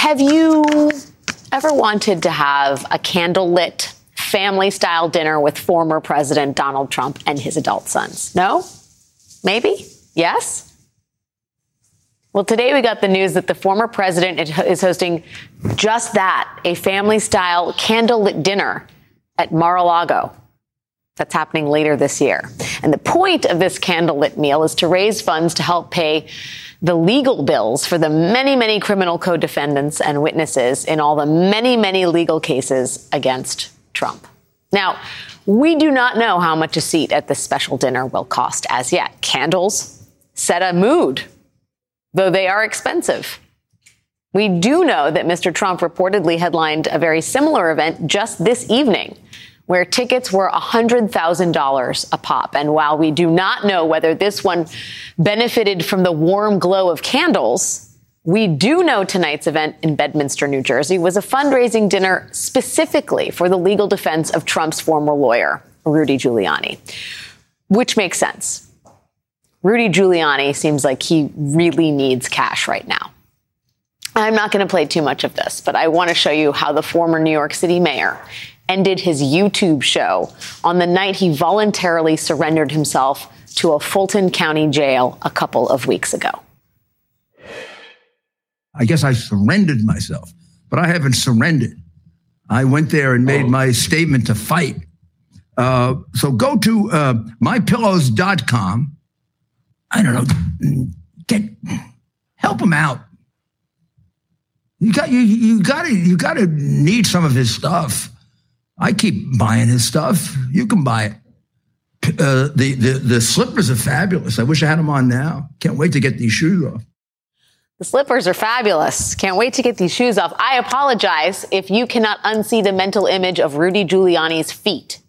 Have you ever wanted to have a candlelit family style dinner with former President Donald Trump and his adult sons? No? Maybe? Yes? Well, today we got the news that the former president is hosting just that a family style candlelit dinner at Mar a Lago. That's happening later this year. And the point of this candlelit meal is to raise funds to help pay the legal bills for the many, many criminal co-defendants and witnesses in all the many, many legal cases against Trump. Now, we do not know how much a seat at this special dinner will cost as yet. Candles set a mood though they are expensive. We do know that Mr. Trump reportedly headlined a very similar event just this evening, where tickets were $100,000 a pop. And while we do not know whether this one benefited from the warm glow of candles, we do know tonight's event in Bedminster, New Jersey was a fundraising dinner specifically for the legal defense of Trump's former lawyer, Rudy Giuliani, which makes sense Rudy Giuliani seems like he really needs cash right now. I'm not going to play too much of this, but I want to show you how the former New York City mayor ended his YouTube show on the night he voluntarily surrendered himself to a Fulton County jail a couple of weeks ago. I guess I surrendered myself, but I haven't surrendered. I went there and made oh. my statement to fight. Uh, so go to uh, mypillows.com I don't know, get help him out. You got you you got to you got to need some of his stuff. I keep buying his stuff. You can buy it. Uh, the, the the slippers are fabulous. I wish I had them on now. Can't wait to get these shoes off. The slippers are fabulous. Can't wait to get these shoes off. I apologize if you cannot unsee the mental image of Rudy Giuliani's feet.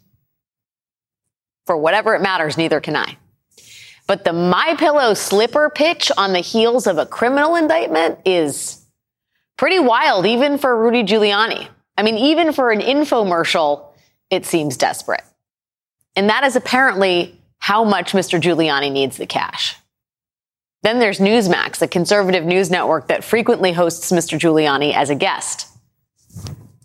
For whatever it matters, neither can I. But the My Pillow slipper pitch on the heels of a criminal indictment is pretty wild, even for Rudy Giuliani. I mean, even for an infomercial, it seems desperate. And that is apparently how much Mr. Giuliani needs the cash. Then there's Newsmax, a conservative news network that frequently hosts Mr. Giuliani as a guest.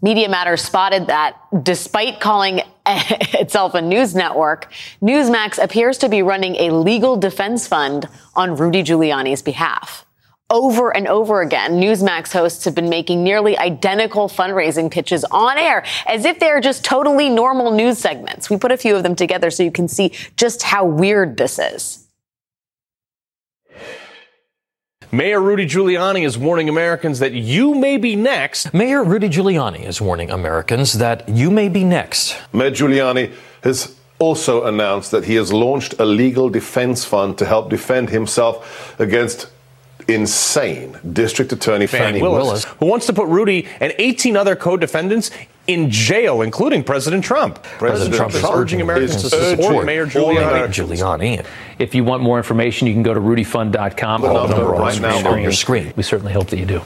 Media Matters spotted that despite calling itself a news network, Newsmax appears to be running a legal defense fund on Rudy Giuliani's behalf. Over and over again, Newsmax hosts have been making nearly identical fundraising pitches on air as if they are just totally normal news segments. We put a few of them together so you can see just how weird this is. Mayor Rudy Giuliani is warning Americans that you may be next. Mayor Rudy Giuliani is warning Americans that you may be next. Mayor Giuliani has also announced that he has launched a legal defense fund to help defend himself against insane District Attorney Fani, Willis, Willis, who wants to put Rudy and 18 other co-defendants in jail, including President Trump. President, President Trump is urging Americans to support Mayor Giuliani. Giuliani. If you want more information, you can go to rudyfund.com. The number, number right now on your screen. We certainly hope that you do.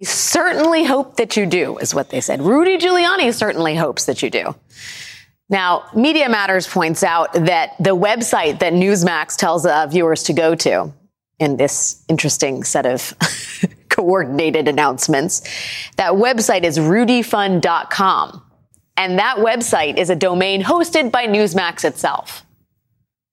We certainly hope that you do, is what they said. Rudy Giuliani certainly hopes that you do. Now, Media Matters points out that the website that Newsmax tells uh, viewers to go to in this interesting set of coordinated announcements. That website is rudyfund.com. And that website is a domain hosted by Newsmax itself.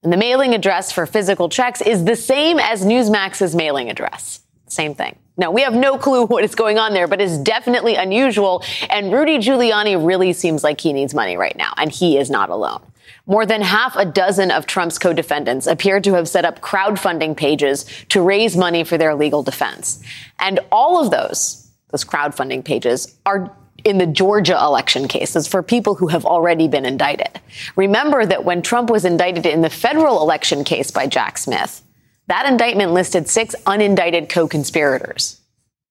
And the mailing address for physical checks is the same as Newsmax's mailing address. Same thing. Now, we have no clue what is going on there, but it's definitely unusual. And Rudy Giuliani really seems like he needs money right now, and he is not alone. More than half a dozen of Trump's co-defendants appear to have set up crowdfunding pages to raise money for their legal defense. And all of those, those crowdfunding pages are in the Georgia election cases for people who have already been indicted. Remember that when Trump was indicted in the federal election case by Jack Smith, that indictment listed six unindicted co-conspirators.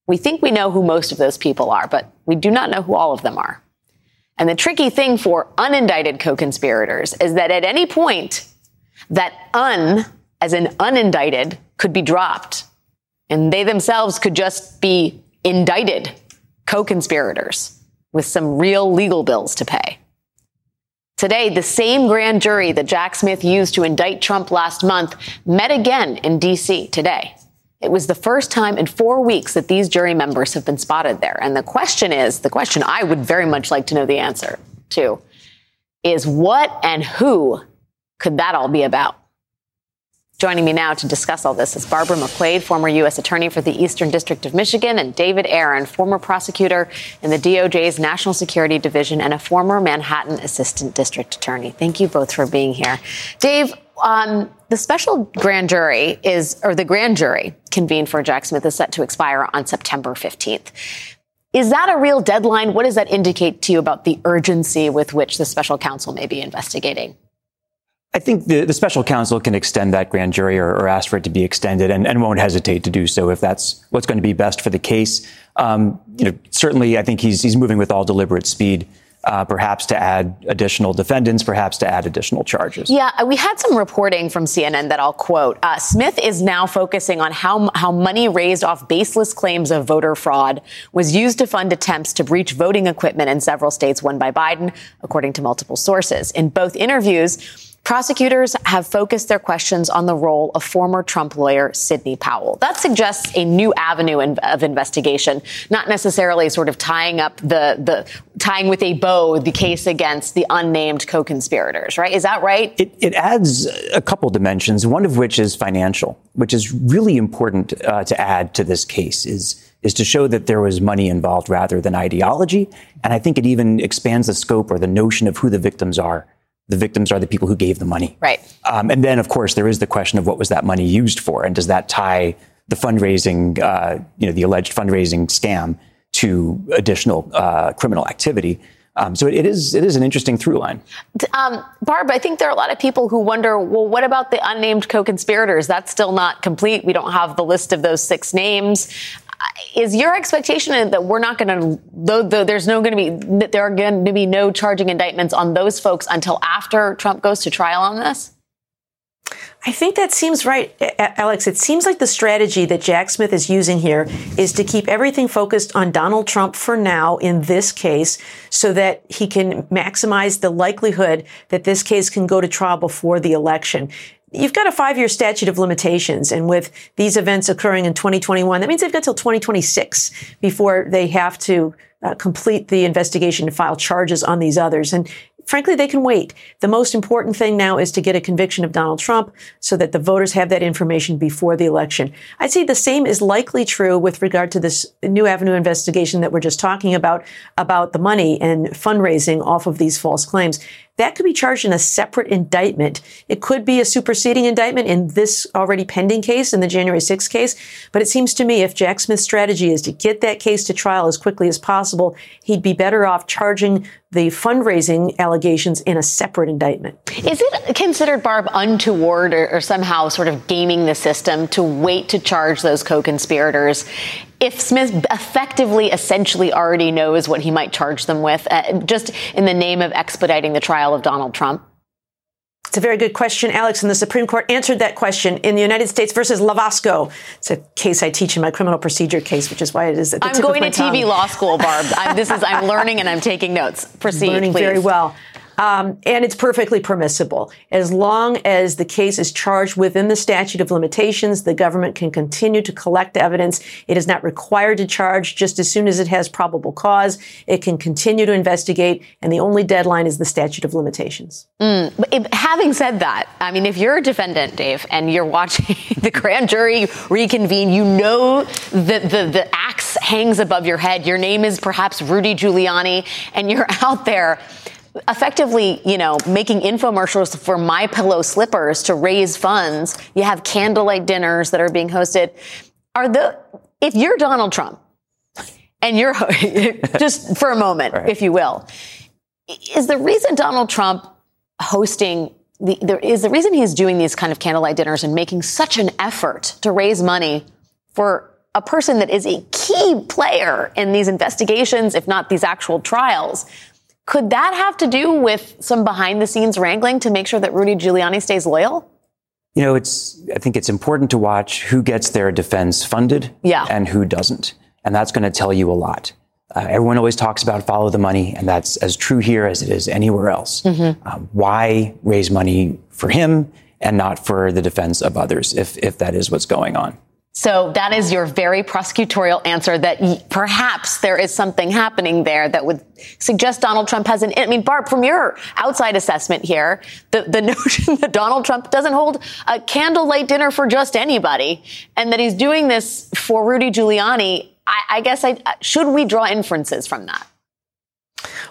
We think we know who most of those people are, but we do not know who all of them are. And the tricky thing for unindicted co-conspirators is that at any point, that un, as in unindicted, could be dropped. And they themselves could just be indicted co-conspirators with some real legal bills to pay. Today, the same grand jury that Jack Smith used to indict Trump last month met again in D.C. today. It was the first time in four weeks that these jury members have been spotted there. And the question is the question I would very much like to know the answer to is what and who could that all be about? Joining me now to discuss all this is Barbara McQuade, former U.S. Attorney for the Eastern District of Michigan, and David Aaron, former prosecutor in the DOJ's National Security Division and a former Manhattan Assistant District Attorney. Thank you both for being here. Dave, um, the special grand jury is, or the grand jury convened for Jack Smith is set to expire on September 15th. Is that a real deadline? What does that indicate to you about the urgency with which the special counsel may be investigating? I think the, the special counsel can extend that grand jury or, or ask for it to be extended and, and, won't hesitate to do so if that's what's going to be best for the case. Um, you know, certainly I think he's, he's moving with all deliberate speed. Uh, perhaps to add additional defendants, perhaps to add additional charges. Yeah, we had some reporting from CNN that I'll quote. Uh, Smith is now focusing on how how money raised off baseless claims of voter fraud was used to fund attempts to breach voting equipment in several states won by Biden, according to multiple sources. In both interviews. Prosecutors have focused their questions on the role of former Trump lawyer Sidney Powell. That suggests a new avenue in, of investigation, not necessarily sort of tying up the, the tying with a bow the case against the unnamed co-conspirators, right? Is that right? It, it adds a couple dimensions, one of which is financial, which is really important uh, to add to this case is is to show that there was money involved rather than ideology. And I think it even expands the scope or the notion of who the victims are the victims are the people who gave the money. Right. Um, and then, of course, there is the question of what was that money used for, and does that tie the fundraising, uh, you know, the alleged fundraising scam to additional uh, criminal activity? Um, so it, is it is an interesting through line. Um, Barb, I think there are a lot of people who wonder, well, what about the unnamed co-conspirators? That's still not complete. We don't have the list of those six names is your expectation that we're not going to though, there's no going to be there are going to be no charging indictments on those folks until after Trump goes to trial on this? I think that seems right, Alex. It seems like the strategy that Jack Smith is using here is to keep everything focused on Donald Trump for now in this case so that he can maximize the likelihood that this case can go to trial before the election you've got a five year statute of limitations. And with these events occurring in 2021, that means they've got till 2026 before they have to uh, complete the investigation and file charges on these others. And frankly, they can wait. The most important thing now is to get a conviction of Donald Trump so that the voters have that information before the election. I'd say the same is likely true with regard to this new avenue investigation that we're just talking about, about the money and fundraising off of these false claims that could be charged in a separate indictment. It could be a superseding indictment in this already pending case, in the January 6th case. But it seems to me if Jack Smith's strategy is to get that case to trial as quickly as possible, he'd be better off charging the fundraising allegations in a separate indictment. Is it considered, Barb, untoward or, or somehow sort of gaming the system to wait to charge those co conspirators if Smith effectively, essentially already knows what he might charge them with, uh, just in the name of expediting the trial of Donald Trump? It's a very good question, Alex. And the Supreme Court answered that question in the United States versus Lovasco. It's a case I teach in my criminal procedure case, which is why it is at the I'm going to TV law school, Barb. I'm, this is I'm learning and I'm taking notes. Proceed, learning please. very well. Um, and it's perfectly permissible. As long as the case is charged within the statute of limitations, the government can continue to collect evidence. It is not required to charge just as soon as it has probable cause. It can continue to investigate, and the only deadline is the statute of limitations. Mm, if, having said that, I mean, if you're a defendant, Dave, and you're watching the grand jury reconvene, you know that the, the axe hangs above your head. Your name is perhaps Rudy Giuliani, and you're out there effectively, you know, making infomercials for my pillow slippers to raise funds. You have candlelight dinners that are being hosted. Are the if you're Donald Trump and you're just for a moment, right. if you will, is the reason Donald Trump hosting the there is the reason he's doing these kind of candlelight dinners and making such an effort to raise money for a person that is a key player in these investigations, if not these actual trials. Could that have to do with some behind the scenes wrangling to make sure that Rudy Giuliani stays loyal? You know, it's, I think it's important to watch who gets their defense funded yeah. and who doesn't. And that's going to tell you a lot. Uh, everyone always talks about follow the money, and that's as true here as it is anywhere else. Mm-hmm. Um, why raise money for him and not for the defense of others if, if that is what's going on? So that is your very prosecutorial answer that perhaps there is something happening there that would suggest Donald Trump has an, I mean, Barb, from your outside assessment here, the, the notion that Donald Trump doesn't hold a candlelight dinner for just anybody and that he's doing this for Rudy Giuliani, I, I guess I, should we draw inferences from that?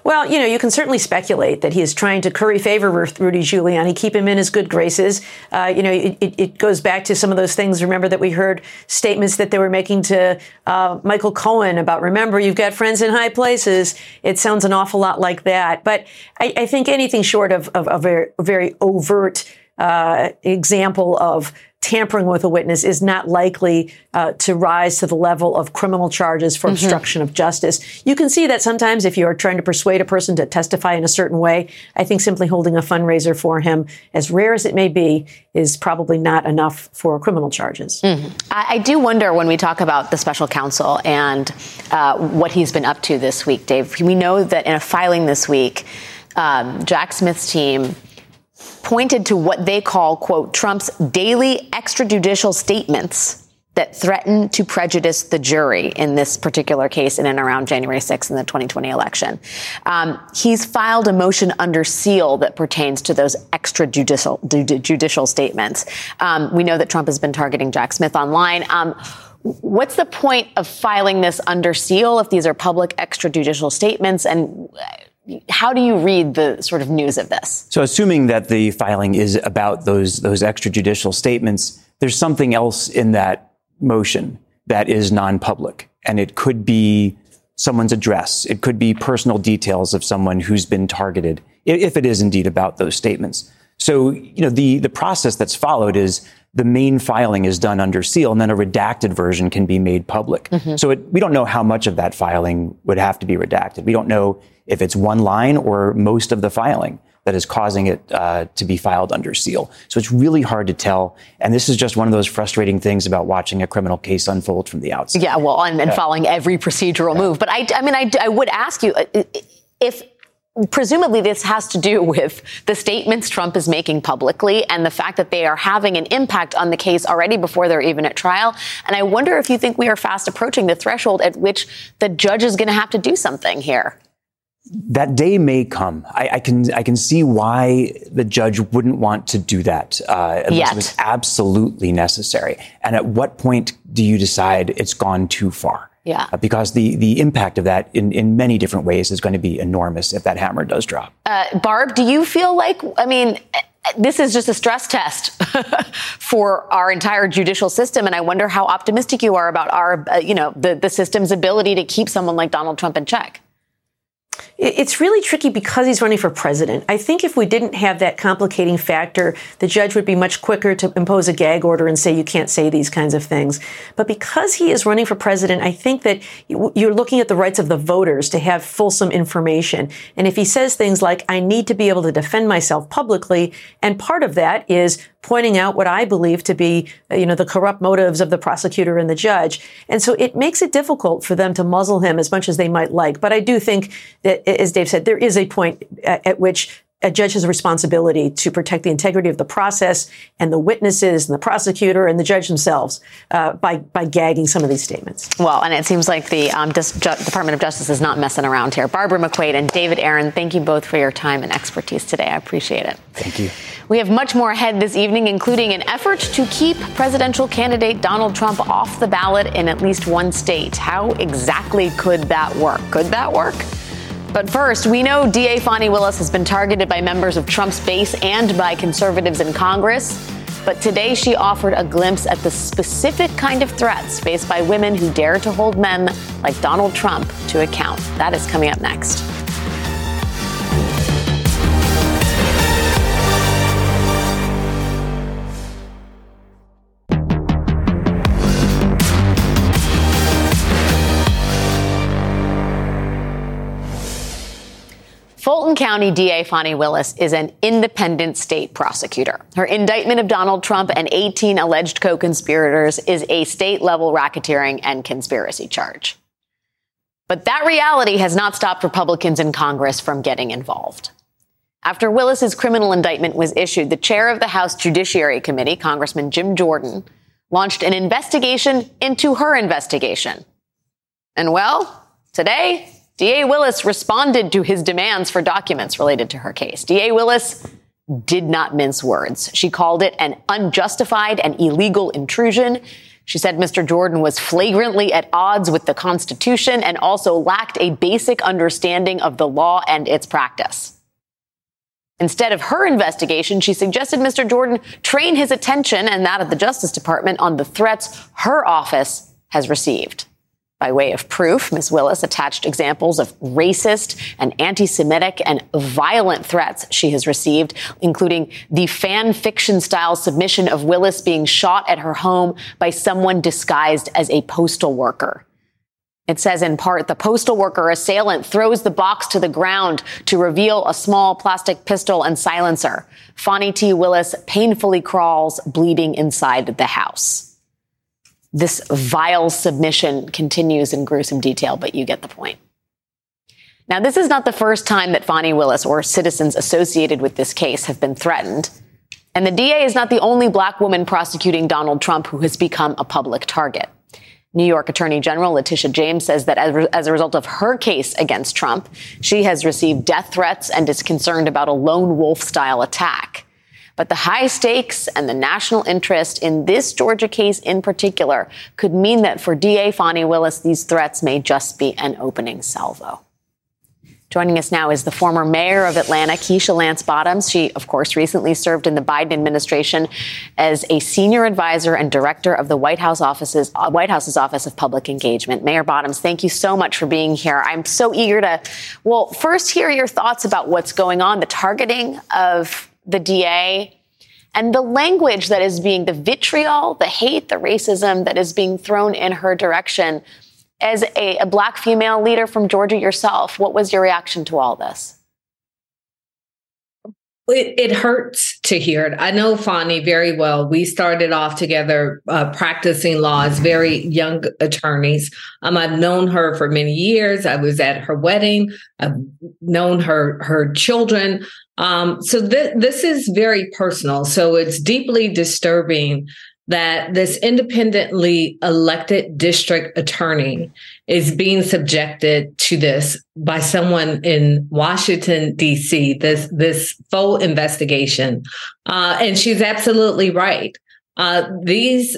Well, you know, you can certainly speculate that he is trying to curry favor with Rudy Giuliani, keep him in his good graces. Uh, you know, it, it, goes back to some of those things. Remember that we heard statements that they were making to uh, Michael Cohen about, remember, you've got friends in high places. It sounds an awful lot like that. But I, I think anything short of, of, of a very overt uh, example of tampering with a witness is not likely uh, to rise to the level of criminal charges for mm-hmm. obstruction of justice. You can see that sometimes if you are trying to persuade a person to testify in a certain way, I think simply holding a fundraiser for him, as rare as it may be, is probably not enough for criminal charges. Mm-hmm. I, I, do wonder when we talk about the special counsel and uh, what he's been up to this week, Dave. We know that in a filing this week, um, Jack Smith's team pointed to what they call, quote, Trump's daily extrajudicial statements that threaten to prejudice the jury in this particular case in and around January 6th in the 2020 election. Um, he's filed a motion under seal that pertains to those extrajudicial judicial statements. Um, we know that Trump has been targeting Jack Smith online. Um, what's the point of filing this under seal if these are public extrajudicial statements? And how do you read the sort of news of this? So, assuming that the filing is about those those extrajudicial statements, there's something else in that motion that is non-public, and it could be someone's address, it could be personal details of someone who's been targeted, if it is indeed about those statements. So, you know, the the process that's followed is the main filing is done under seal, and then a redacted version can be made public. Mm-hmm. So it, we don't know how much of that filing would have to be redacted. We don't know if it's one line or most of the filing that is causing it uh, to be filed under seal. So it's really hard to tell. And this is just one of those frustrating things about watching a criminal case unfold from the outside. Yeah, well, and, and following every procedural yeah. move. But I, I mean, I, I would ask you uh, if presumably this has to do with the statements Trump is making publicly and the fact that they are having an impact on the case already before they're even at trial. And I wonder if you think we are fast approaching the threshold at which the judge is going to have to do something here that day may come. I, I, can I can see why the judge wouldn't want to do that uh, unless it was absolutely necessary. And at what point do you decide it's gone too far? Yeah. Uh, because the the impact of that in, in many different ways is going to be enormous if that hammer does drop. Uh, Barb, do you feel like I mean? This is just a stress test for our entire judicial system, and I wonder how optimistic you are about our, uh, you know, the, the system's ability to keep someone like Donald Trump in check. It's really tricky because he's running for president. I think if we didn't have that complicating factor, the judge would be much quicker to impose a gag order and say you can't say these kinds of things. But because he is running for president, I think that you're looking at the rights of the voters to have fulsome information. And if he says things like, I need to be able to defend myself publicly, and part of that is pointing out what I believe to be, uh, you know, the corrupt motives of the prosecutor and the judge. And so it makes it difficult for them to muzzle him as much as they might like. But I do think that, as Dave said, there is a point at, at which a judge has a responsibility to protect the integrity of the process and the witnesses and the prosecutor and the judge themselves uh, by by gagging some of these statements. Well, and it seems like the um, Dis- Department of Justice is not messing around here. Barbara McQuade and David Aaron, thank you both for your time and expertise today. I appreciate it. Thank you. We have much more ahead this evening, including an effort to keep presidential candidate Donald Trump off the ballot in at least one state. How exactly could that work? Could that work? But first, we know DA Fani Willis has been targeted by members of Trump's base and by conservatives in Congress. But today she offered a glimpse at the specific kind of threats faced by women who dare to hold men like Donald Trump to account. That is coming up next. County DA Fani Willis is an independent state prosecutor. Her indictment of Donald Trump and 18 alleged co conspirators is a state level racketeering and conspiracy charge. But that reality has not stopped Republicans in Congress from getting involved. After Willis's criminal indictment was issued, the chair of the House Judiciary Committee, Congressman Jim Jordan, launched an investigation into her investigation. And well, today, DA Willis responded to his demands for documents related to her case. DA Willis did not mince words. She called it an unjustified and illegal intrusion. She said Mr. Jordan was flagrantly at odds with the Constitution and also lacked a basic understanding of the law and its practice. Instead of her investigation, she suggested Mr. Jordan train his attention and that of the Justice Department on the threats her office has received. By way of proof, Ms. Willis attached examples of racist and anti Semitic and violent threats she has received, including the fan fiction style submission of Willis being shot at her home by someone disguised as a postal worker. It says in part, the postal worker assailant throws the box to the ground to reveal a small plastic pistol and silencer. Fani T. Willis painfully crawls, bleeding inside the house this vile submission continues in gruesome detail, but you get the point. Now, this is not the first time that Fani Willis or citizens associated with this case have been threatened. And the DA is not the only black woman prosecuting Donald Trump who has become a public target. New York Attorney General Letitia James says that as, a result of her case against Trump, she has received death threats and is concerned about a lone wolf style attack. But the high stakes and the national interest in this Georgia case in particular could mean that for DA Fani Willis, these threats may just be an opening salvo. Joining us now is the former mayor of Atlanta, Keisha Lance Bottoms. She, of course, recently served in the Biden administration as a senior advisor and director of the White House offices, uh, White House's Office of Public Engagement. Mayor Bottoms, thank you so much for being here. I'm so eager to, well, first hear your thoughts about what's going on, the targeting of the DA and the language that is being the vitriol, the hate, the racism that is being thrown in her direction. As a, a black female leader from Georgia yourself, what was your reaction to all this? It, it, hurts to hear it. I know Fani very well. We started off together uh, practicing law as very young attorneys. Um, I've known her for many years. I was at her wedding. I've known her her children. Um, so th- this is very personal. So it's deeply disturbing that this independently elected district attorney is being subjected to this by someone in Washington D.C. This this full investigation, uh, and she's absolutely right. Uh, these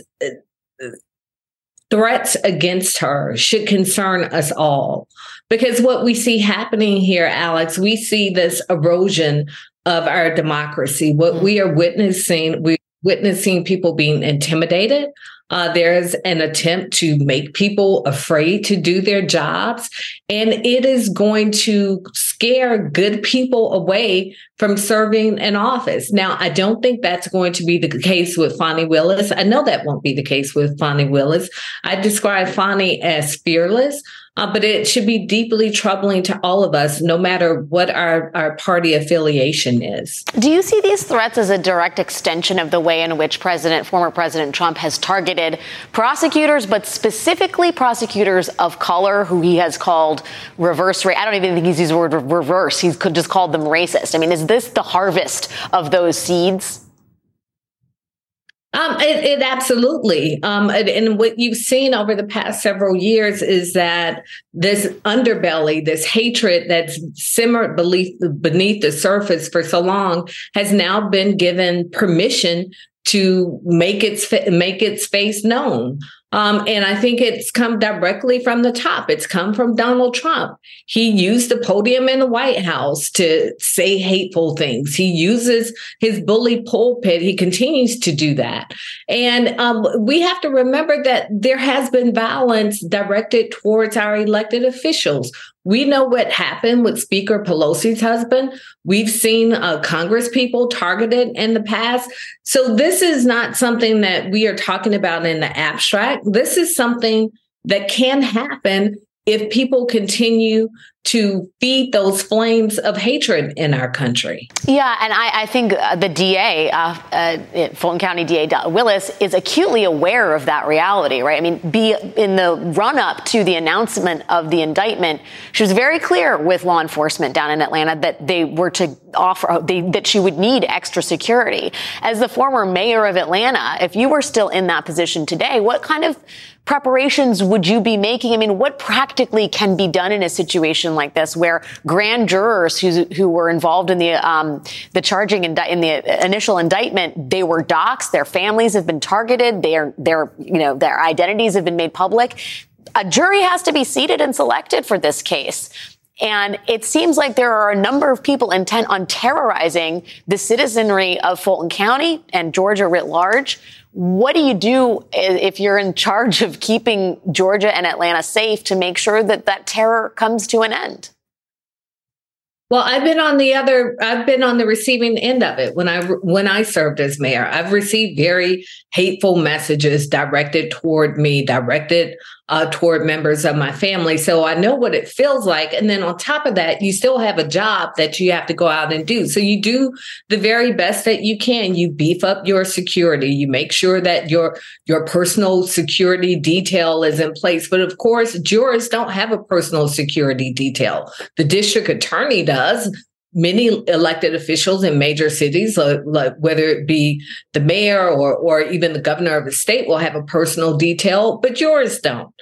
threats against her should concern us all because what we see happening here, Alex, we see this erosion of our democracy. What we are witnessing, we witnessing people being intimidated. Uh, there's an attempt to make people afraid to do their jobs, and it is going to scare good people away from serving an office. Now, I don't think that's going to be the case with Fani Willis. I know that won't be the case with Fani Willis. I describe Fani as fearless. Uh, but it should be deeply troubling to all of us, no matter what our, our party affiliation is. Do you see these threats as a direct extension of the way in which President, former President Trump has targeted prosecutors, but specifically prosecutors of color, who he has called reverse? I don't even think he's used the word reverse. He's could just called them racist. I mean, is this the harvest of those seeds? Um, it, it, absolutely. Um, and, and, what you've seen over the past several years is that this underbelly, this hatred that's simmered beneath, beneath the surface for so long, has now been given permission to make its make its face known. Um, and I think it's come directly from the top. It's come from Donald Trump. He used the podium in the White House to say hateful things. He uses his bully pulpit. He continues to do that. And um, we have to remember that there has been violence directed towards our elected officials. We know what happened with Speaker Pelosi's husband. We've seen uh, Congress people targeted in the past. So this is not something that we are talking about in the abstract. This is something that can happen if people continue to feed those flames of hatred in our country. Yeah, and I, I think uh, the DA, uh, uh, Fulton County DA Willis, is acutely aware of that reality, right? I mean, be in the run up to the announcement of the indictment, she was very clear with law enforcement down in Atlanta that they were to offer they, that she would need extra security. As the former mayor of Atlanta, if you were still in that position today, what kind of preparations would you be making? I mean, what practically can be done in a situation like this where grand jurors who, who were involved in the, um, the charging in the initial indictment, they were doxxed, their families have been targeted, their, their, you know, their identities have been made public. A jury has to be seated and selected for this case. And it seems like there are a number of people intent on terrorizing the citizenry of Fulton County and Georgia writ large. What do you do if you're in charge of keeping Georgia and Atlanta safe to make sure that that terror comes to an end? Well, I've been on the other I've been on the receiving end of it when I when I served as mayor. I've received very hateful messages directed toward me, directed uh, toward members of my family. So I know what it feels like. And then on top of that, you still have a job that you have to go out and do. So you do the very best that you can. You beef up your security. You make sure that your your personal security detail is in place. But of course, jurors don't have a personal security detail. The district attorney does many elected officials in major cities, like, like, whether it be the mayor or, or even the governor of the state, will have a personal detail, but yours don't.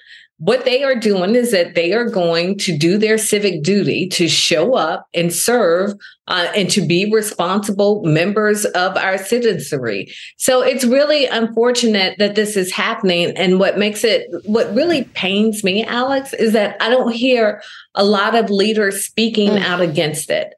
What they are doing is that they are going to do their civic duty to show up and serve uh, and to be responsible members of our citizenry. So it's really unfortunate that this is happening. And what makes it, what really pains me, Alex, is that I don't hear a lot of leaders speaking mm. out against it.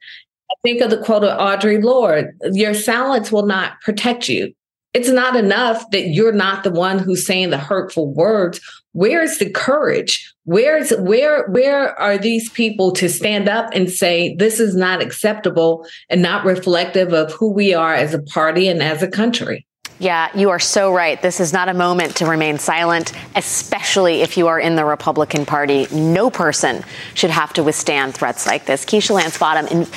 I think of the quote of Audre Lorde your silence will not protect you. It's not enough that you're not the one who's saying the hurtful words. Where's the courage? Where's where where are these people to stand up and say this is not acceptable and not reflective of who we are as a party and as a country? Yeah, you are so right. This is not a moment to remain silent, especially if you are in the Republican Party. No person should have to withstand threats like this. Keisha Lance Bottom, in,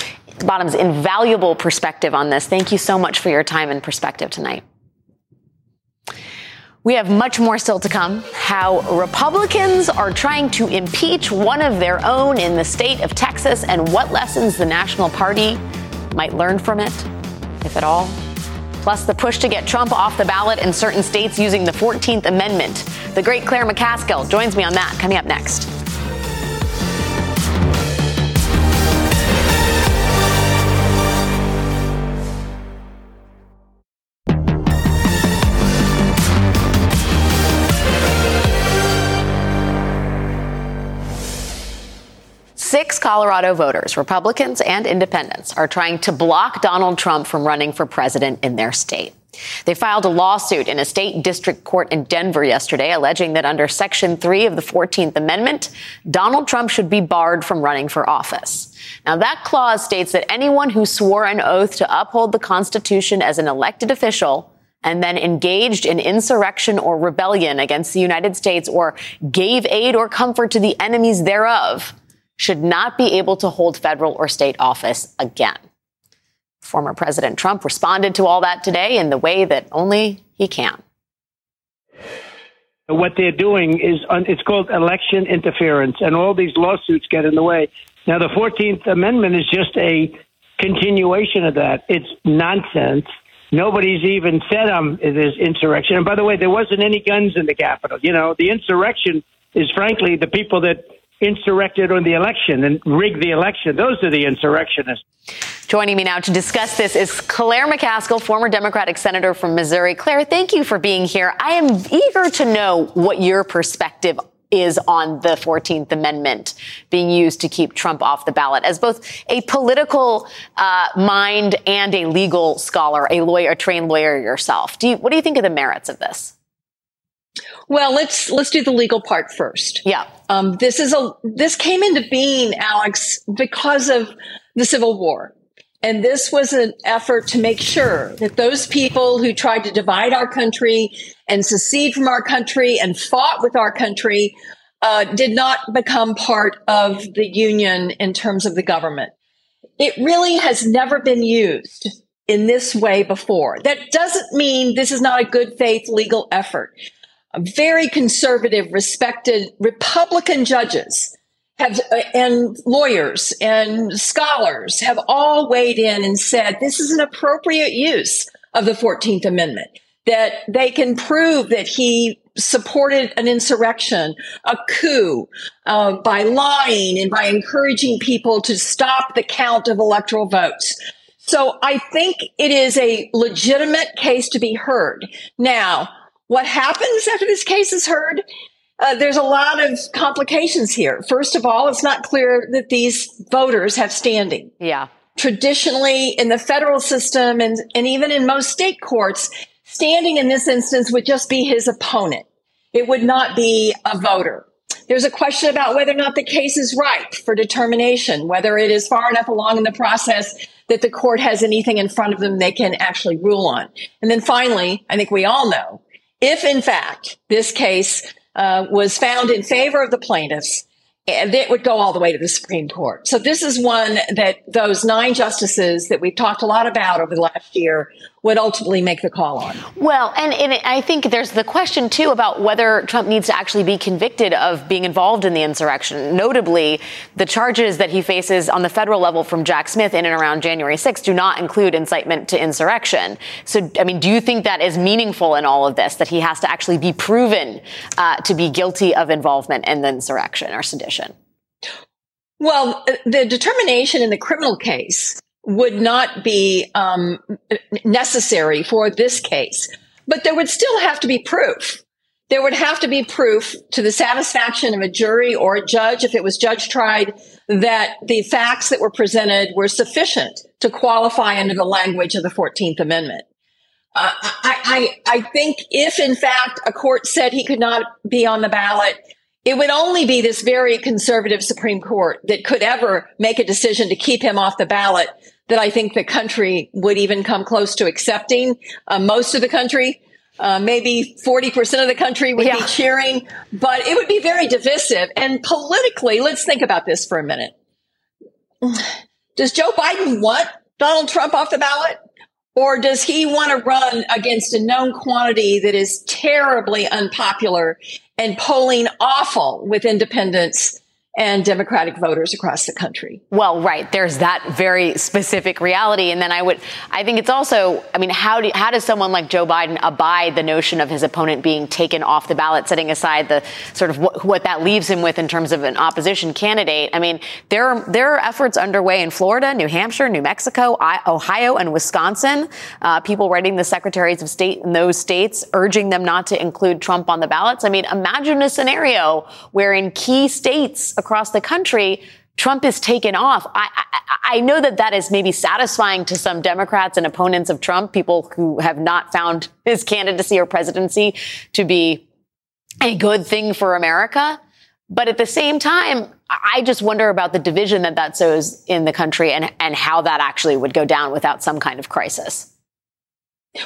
Bottom's invaluable perspective on this. Thank you so much for your time and perspective tonight. We have much more still to come. How Republicans are trying to impeach one of their own in the state of Texas and what lessons the National Party might learn from it, if at all. Plus, the push to get Trump off the ballot in certain states using the 14th Amendment. The great Claire McCaskill joins me on that coming up next. Colorado voters, Republicans and independents, are trying to block Donald Trump from running for president in their state. They filed a lawsuit in a state district court in Denver yesterday, alleging that under Section 3 of the 14th Amendment, Donald Trump should be barred from running for office. Now, that clause states that anyone who swore an oath to uphold the Constitution as an elected official and then engaged in insurrection or rebellion against the United States or gave aid or comfort to the enemies thereof should not be able to hold federal or state office again. Former President Trump responded to all that today in the way that only he can. What they're doing is it's called election interference, and all these lawsuits get in the way. Now, the 14th Amendment is just a continuation of that. It's nonsense. Nobody's even said um, there's insurrection. And by the way, there wasn't any guns in the Capitol. You know, the insurrection is frankly the people that insurrected on the election and rigged the election. Those are the insurrectionists. Joining me now to discuss this is Claire McCaskill, former Democratic Senator from Missouri. Claire, thank you for being here. I am eager to know what your perspective is on the 14th Amendment being used to keep Trump off the ballot as both a political uh, mind and a legal scholar, a lawyer, a trained lawyer yourself. Do you, what do you think of the merits of this? Well, let's let's do the legal part first. Yeah. Um, this is a this came into being, Alex, because of the Civil War. And this was an effort to make sure that those people who tried to divide our country and secede from our country and fought with our country uh, did not become part of the union in terms of the government. It really has never been used in this way before. That doesn't mean this is not a good faith legal effort. Very conservative, respected Republican judges have, and lawyers and scholars have all weighed in and said this is an appropriate use of the 14th Amendment, that they can prove that he supported an insurrection, a coup, uh, by lying and by encouraging people to stop the count of electoral votes. So I think it is a legitimate case to be heard. Now, what happens after this case is heard? Uh, there's a lot of complications here. First of all, it's not clear that these voters have standing. Yeah. Traditionally, in the federal system and, and even in most state courts, standing in this instance would just be his opponent. It would not be a voter. There's a question about whether or not the case is ripe for determination, whether it is far enough along in the process that the court has anything in front of them they can actually rule on. And then finally, I think we all know if in fact this case uh, was found in favor of the plaintiffs, and it would go all the way to the Supreme Court. So this is one that those nine justices that we've talked a lot about over the last year would ultimately make the call on. Well, and, and, I think there's the question too about whether Trump needs to actually be convicted of being involved in the insurrection. Notably, the charges that he faces on the federal level from Jack Smith in and around January 6th do not include incitement to insurrection. So, I mean, do you think that is meaningful in all of this, that he has to actually be proven uh, to be guilty of involvement in the insurrection or sedition? Well, the determination in the criminal case would not be um, necessary for this case, but there would still have to be proof. There would have to be proof to the satisfaction of a jury or a judge, if it was judge tried, that the facts that were presented were sufficient to qualify under the language of the 14th Amendment. Uh, I, I, I think if in fact a court said he could not be on the ballot, it would only be this very conservative Supreme Court that could ever make a decision to keep him off the ballot that I think the country would even come close to accepting. Uh, most of the country, uh, maybe 40% of the country would yeah. be cheering, but it would be very divisive. And politically, let's think about this for a minute. Does Joe Biden want Donald Trump off the ballot? Or does he want to run against a known quantity that is terribly unpopular and polling awful with independents and Democratic voters across the country. Well, right. There's that very specific reality. And then I would, I think it's also, I mean, how, do, how does someone like Joe Biden abide the notion of his opponent being taken off the ballot, setting aside the sort of what, what that leaves him with in terms of an opposition candidate? I mean, there are, there are efforts underway in Florida, New Hampshire, New Mexico, Ohio, and Wisconsin. Uh, people writing the secretaries of state in those states, urging them not to include Trump on the ballots. I mean, imagine a scenario where in key states, across the country, Trump is taken off. I, I, I, know that that is maybe satisfying to some Democrats and opponents of Trump, people who have not found his candidacy or presidency to be a good thing for America. But at the same time, I just wonder about the division that that sows in the country and, and how that actually would go down without some kind of crisis.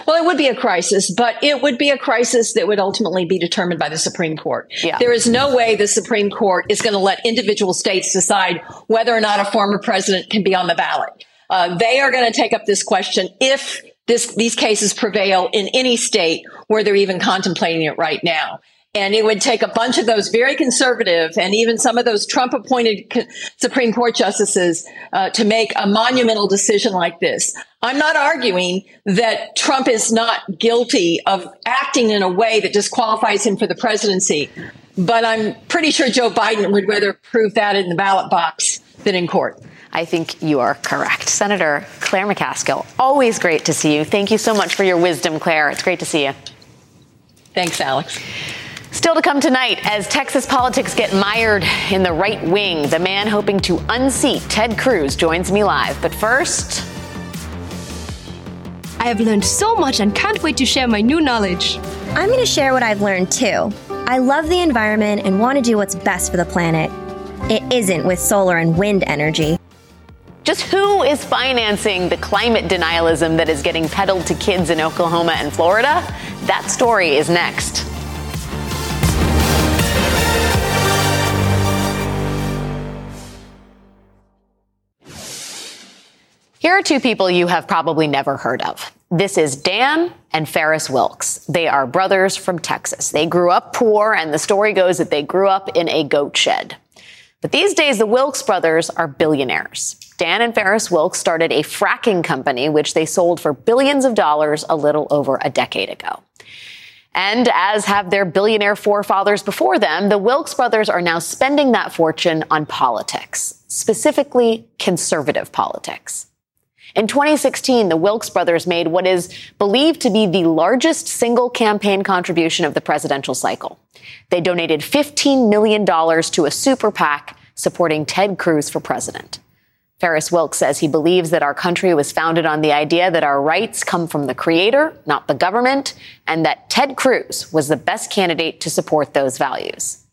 Well, it would be a crisis, but it would be a crisis that would ultimately be determined by the Supreme Court. Yeah. There is no way the Supreme Court is going to let individual states decide whether or not a former president can be on the ballot. Uh, they are going to take up this question if this, these cases prevail in any state where they're even contemplating it right now. And it would take a bunch of those very conservative and even some of those Trump appointed Supreme Court justices uh, to make a monumental decision like this. I'm not arguing that Trump is not guilty of acting in a way that disqualifies him for the presidency, but I'm pretty sure Joe Biden would rather prove that in the ballot box than in court. I think you are correct. Senator Claire McCaskill, always great to see you. Thank you so much for your wisdom, Claire. It's great to see you. Thanks, Alex. Still to come tonight, as Texas politics get mired in the right wing, the man hoping to unseat Ted Cruz joins me live. But first, I have learned so much and can't wait to share my new knowledge. I'm going to share what I've learned too. I love the environment and want to do what's best for the planet. It isn't with solar and wind energy. Just who is financing the climate denialism that is getting peddled to kids in Oklahoma and Florida? That story is next. Here are two people you have probably never heard of. This is Dan and Farris Wilks. They are brothers from Texas. They grew up poor, and the story goes that they grew up in a goat shed. But these days, the Wilks brothers are billionaires. Dan and Farris Wilks started a fracking company, which they sold for billions of dollars a little over a decade ago. And as have their billionaire forefathers before them, the Wilks brothers are now spending that fortune on politics, specifically conservative politics. In 2016, the Wilks brothers made what is believed to be the largest single campaign contribution of the presidential cycle. They donated $15 million to a super PAC supporting Ted Cruz for president. Farris Wilks says he believes that our country was founded on the idea that our rights come from the creator, not the government, and that Ted Cruz was the best candidate to support those values.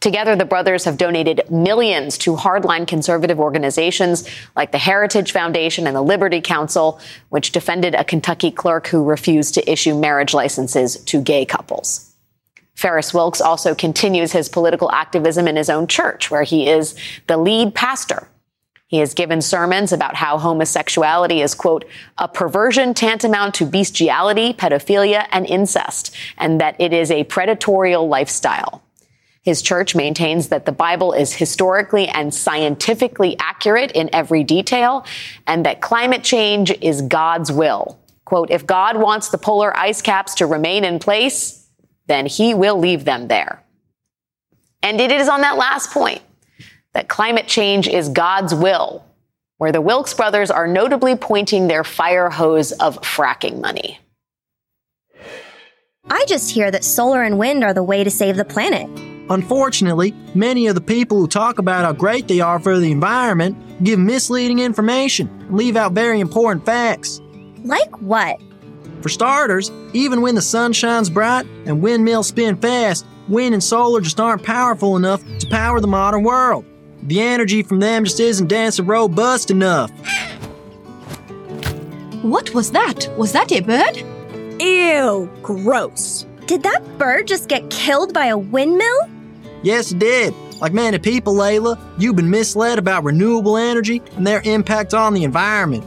Together, the brothers have donated millions to hardline conservative organizations like the Heritage Foundation and the Liberty Counsel, which defended a Kentucky clerk who refused to issue marriage licenses to gay couples. Farris Wilks also continues his political activism in his own church, where he is the lead pastor. He has given sermons about how homosexuality is, quote, a perversion tantamount to bestiality, pedophilia, and incest, and that it is a predatorial lifestyle. His church maintains that the Bible is historically and scientifically accurate in every detail and that climate change is God's will. Quote, if God wants the polar ice caps to remain in place, then he will leave them there. And it is on that last point that climate change is God's will, where the Wilks brothers are notably pointing their fire hose of fracking money. I just hear that solar and wind are the way to save the planet. Unfortunately, many of the people who talk about how great they are for the environment give misleading information and leave out very important facts. Like what? For starters, even when the sun shines bright and windmills spin fast, wind and solar just aren't powerful enough to power the modern world. The energy from them just isn't dense and robust enough. What was that? Was that a bird? Ew, gross. Did that bird just get killed by a windmill? Yes, it did. Like many people, Layla, you've been misled about renewable energy and their impact on the environment.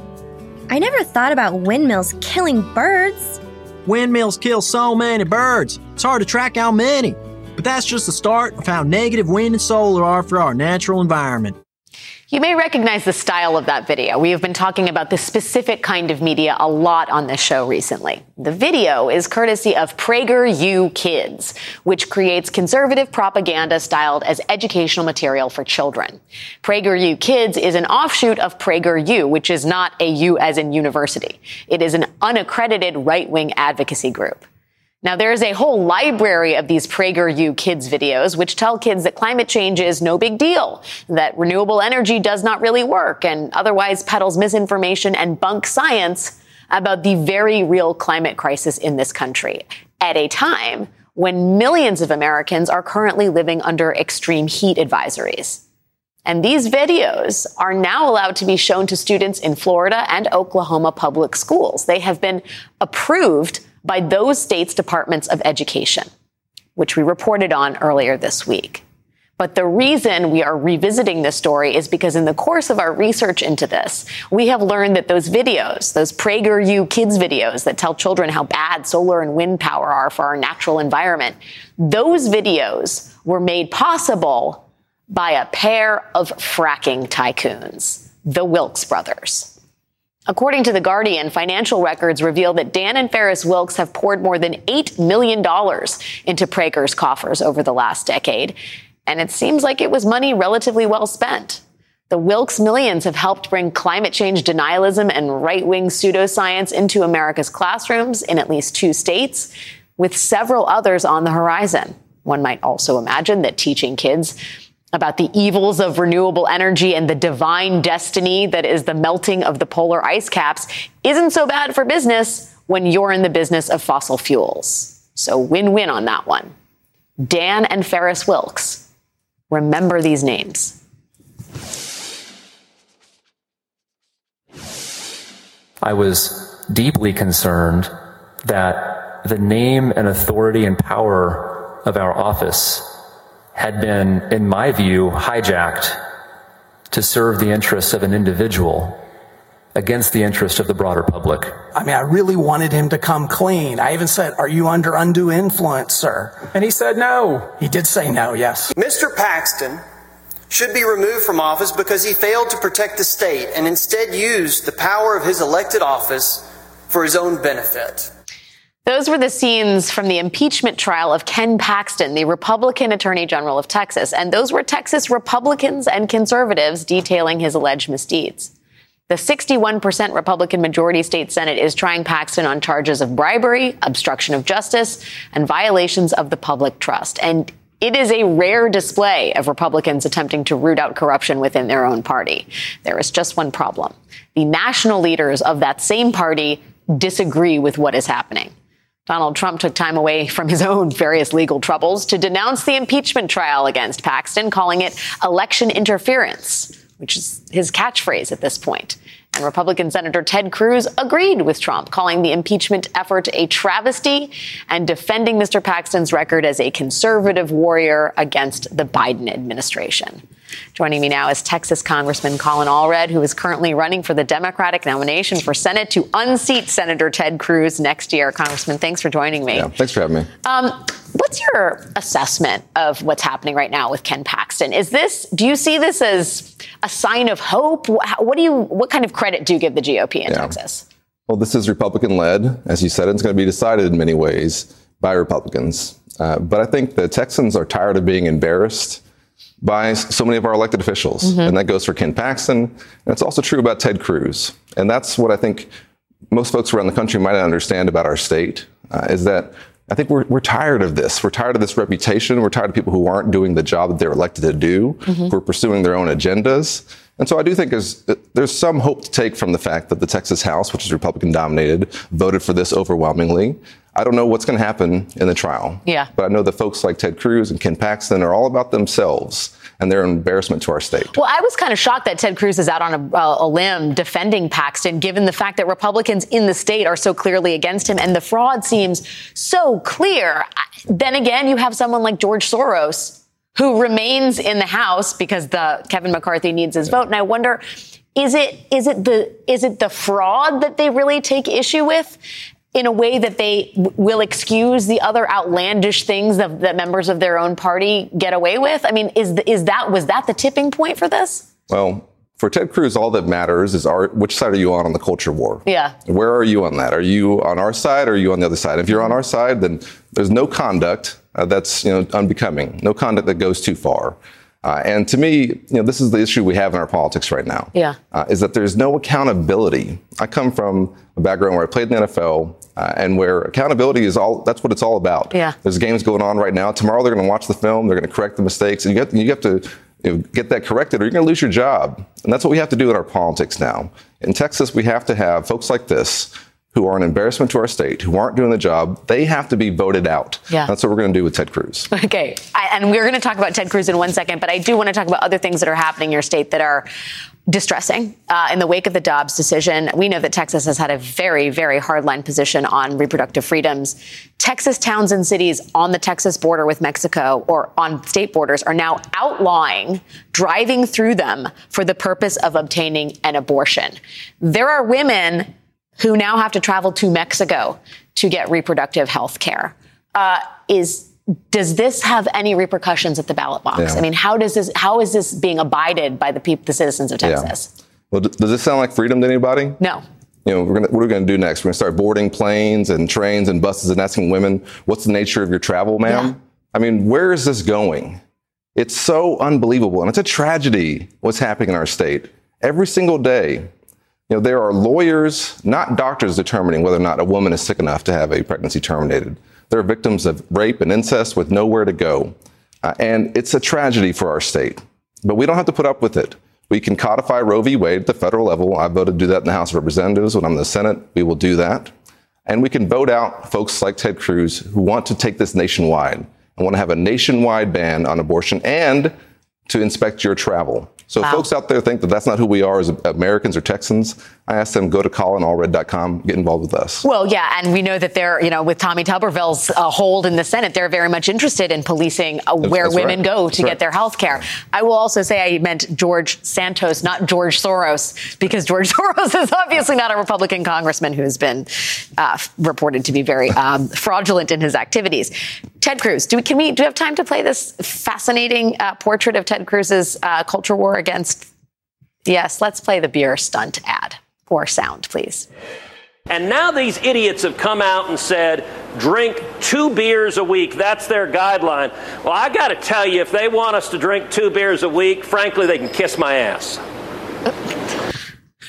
I never thought about windmills killing birds. Windmills kill so many birds, it's hard to track how many. But that's just the start of how negative wind and solar are for our natural environment. You may recognize the style of that video. We have been talking about this specific kind of media a lot on this show recently. The video is courtesy of PragerU Kids, which creates conservative propaganda styled as educational material for children. PragerU Kids is an offshoot of PragerU, which is not a U as in university. It is an unaccredited right-wing advocacy group. Now, there is a whole library of these PragerU kids videos, which tell kids that climate change is no big deal, that renewable energy does not really work, and otherwise peddles misinformation and bunk science about the very real climate crisis in this country at a time when millions of Americans are currently living under extreme heat advisories. And these videos are now allowed to be shown to students in Florida and Oklahoma public schools. They have been approved by those states' departments of education, which we reported on earlier this week. But the reason we are revisiting this story is because in the course of our research into this, we have learned that those videos, those PragerU kids videos that tell children how bad solar and wind power are for our natural environment, those videos were made possible by a pair of fracking tycoons, the Wilks brothers. According to The Guardian, financial records reveal that Dan and Farris Wilks have poured more than $8 million into Prager's coffers over the last decade. And it seems like it was money relatively well spent. The Wilks millions have helped bring climate change denialism and right wing pseudoscience into America's classrooms in at least two states, with several others on the horizon. One might also imagine that teaching kids about the evils of renewable energy and the divine destiny that is the melting of the polar ice caps isn't so bad for business when you're in the business of fossil fuels. So win win on that one. Dan and Farris Wilks. Remember these names. I was deeply concerned that the name and authority and power of our office had been, in my view, hijacked to serve the interests of an individual against the interest of the broader public. I mean, I really wanted him to come clean. I even said, Are you under undue influence, sir? And he said no. He did say no, yes. Mr. Paxton should be removed from office because he failed to protect the state and instead used the power of his elected office for his own benefit. Those were the scenes from the impeachment trial of Ken Paxton, the Republican Attorney General of Texas. And those were Texas Republicans and conservatives detailing his alleged misdeeds. The 61% Republican majority state Senate is trying Paxton on charges of bribery, obstruction of justice, and violations of the public trust. And it is a rare display of Republicans attempting to root out corruption within their own party. There is just one problem. The national leaders of that same party disagree with what is happening. Donald Trump took time away from his own various legal troubles to denounce the impeachment trial against Paxton, calling it election interference, which is his catchphrase at this point. And Republican Senator Ted Cruz agreed with Trump, calling the impeachment effort a travesty and defending Mr. Paxton's record as a conservative warrior against the Biden administration. Joining me now is Texas Congressman Colin Allred, who is currently running for the Democratic nomination for Senate to unseat Senator Ted Cruz next year. Congressman, thanks for joining me. Yeah, thanks for having me. Um, what's your assessment of what's happening right now with Ken Paxton? Is this, do you see this as a sign of hope? What do you, what kind of credit do you give the GOP in yeah. Texas? Well, this is Republican led. As you said, it's going to be decided in many ways by Republicans. Uh, but I think the Texans are tired of being embarrassed by so many of our elected officials. Mm-hmm. And that goes for Ken Paxton. And it's also true about Ted Cruz. And that's what I think most folks around the country might not understand about our state uh, is that I think we're, we're tired of this. We're tired of this reputation. We're tired of people who aren't doing the job that they're elected to do, mm-hmm. who are pursuing their own agendas. And so I do think there's, there's some hope to take from the fact that the Texas House, which is Republican dominated, voted for this overwhelmingly. I don't know what's going to happen in the trial. Yeah. But I know that folks like Ted Cruz and Ken Paxton are all about themselves and they're an embarrassment to our state. Well, I was kind of shocked that Ted Cruz is out on a, a, limb defending Paxton, given the fact that Republicans in the state are so clearly against him and the fraud seems so clear. Then again, you have someone like George Soros who remains in the House because the Kevin McCarthy needs his vote. And I wonder, is it is it the is it the fraud that they really take issue with? In a way that they w- will excuse the other outlandish things that, that, members of their own party get away with? I mean, is the, is that was that the tipping point for this? Well, for Ted Cruz, all that matters is our, which side are you on on the culture war? Yeah. Where are you on that? Are you on our side or are you on the other side? If you're on our side, then there's no conduct uh, that's you know unbecoming, no conduct that goes too far. Uh, and to me, you know, this is the issue we have in our politics right now. Yeah. Uh, is that there's no accountability. I come from a background where I played in the NFL, uh, and where accountability is all. That's what it's all about. Yeah. There's games going on right now. Tomorrow they're going to watch the film. They're going to correct the mistakes, and you have, you have to you know, get that corrected, or you're going to lose your job. And that's what we have to do in our politics now. In Texas, we have to have folks like this who are an embarrassment to our state, who aren't doing the job, they have to be voted out. Yeah. That's what we're going to do with Ted Cruz. Okay. I, and we're going to talk about Ted Cruz in one second, but I do want to talk about other things that are happening in your state that are distressing. Uh, in the wake of the Dobbs decision, we know that Texas has had a very, very hardline position on reproductive freedoms. Texas towns and cities on the Texas border with Mexico or on state borders are now outlawing driving through them for the purpose of obtaining an abortion. There are women who now have to travel to Mexico to get reproductive health care. Uh, is does this have any repercussions at the ballot box? Yeah. I mean, how does this how is this being abided by the people, the citizens of Texas? Yeah. Well, does this sound like freedom to anybody? No. You know, we're gonna, what are we going to do next? We're going to start boarding planes and trains and buses and asking women, "What's the nature of your travel, ma'am?" Yeah. I mean, where is this going? It's so unbelievable, and it's a tragedy what's happening in our state every single day. You know, there are lawyers, not doctors, determining whether or not a woman is sick enough to have a pregnancy terminated. There are victims of rape and incest with nowhere to go. Uh, and it's a tragedy for our state. But we don't have to put up with it. We can codify Roe v. Wade at the federal level. I voted to do that in the House of Representatives. When I'm in the Senate, we will do that. And we can vote out folks like Ted Cruz who want to take this nationwide and want to have a nationwide ban on abortion and to inspect your travel. So Wow. folks out there think that that's not who we are as Americans or Texans, I ask them go to colinallred.com, get involved with us. Well, yeah, and we know that they're, you know, with Tommy Tuberville's uh, hold in the Senate, they're very much interested in policing uh, where that's women right. go That's to right. get their health care. I will also say I meant George Santos, not George Soros, because George Soros is obviously not a Republican congressman who's been uh, reported to be very um, fraudulent in his activities. Ted Cruz, do we, can we do we have time to play this fascinating uh, portrait of Ted Cruz's uh, culture war against? Yes, let's play the beer stunt ad or sound, please. And now these idiots have come out and said, drink two beers a week. That's their guideline. Well, I got to tell you, if they want us to drink two beers a week, frankly, they can kiss my ass.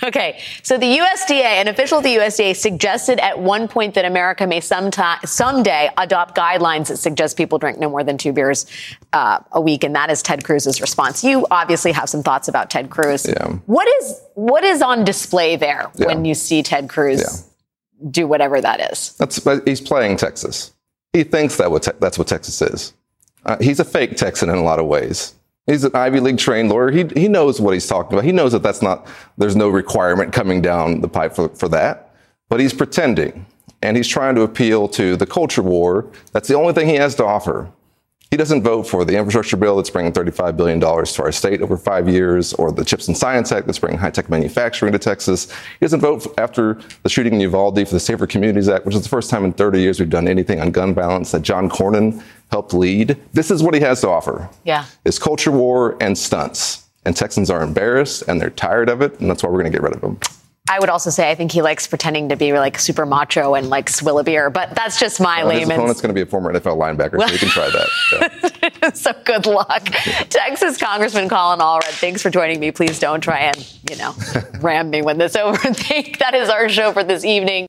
Okay, so the USDA, an official at the USDA, suggested at one point that America may sometime, someday adopt guidelines that suggest people drink no more than two beers uh, a week, and that is Ted Cruz's response. You obviously have some thoughts about Ted Cruz. Yeah. What is what is on display there Yeah. when you see Ted Cruz do whatever that is? That's he's playing Texas. He thinks that what te- that's what Texas is. Uh, he's a fake Texan in a lot of ways. He's an Ivy League trained lawyer. He he knows what he's talking about. He knows that that's not. There's no requirement coming down the pipe for, for that. But he's pretending, and he's trying to appeal to the culture war. That's the only thing he has to offer. He doesn't vote for the infrastructure bill that's bringing $35 billion to our state over five years, or the Chips and Science Act that's bringing high tech manufacturing to Texas. He doesn't vote after the shooting in Uvalde for the Safer Communities Act, which is the first time in 30 years we've done anything on gun violence that John Cornyn helped lead. This is what he has to offer Yeah. is culture war and stunts. And Texans are embarrassed and they're tired of it, and that's why we're going to get rid of him. I would also say I think he likes pretending to be like super macho and like swill a beer, but that's just my his layman's opponent's going to be a former NFL linebacker, so you can try that. Yeah. so good luck. Texas Congressman Colin Allred, thanks for joining me. Please don't try and, you know, ram me when this over. Think that is our show for this evening.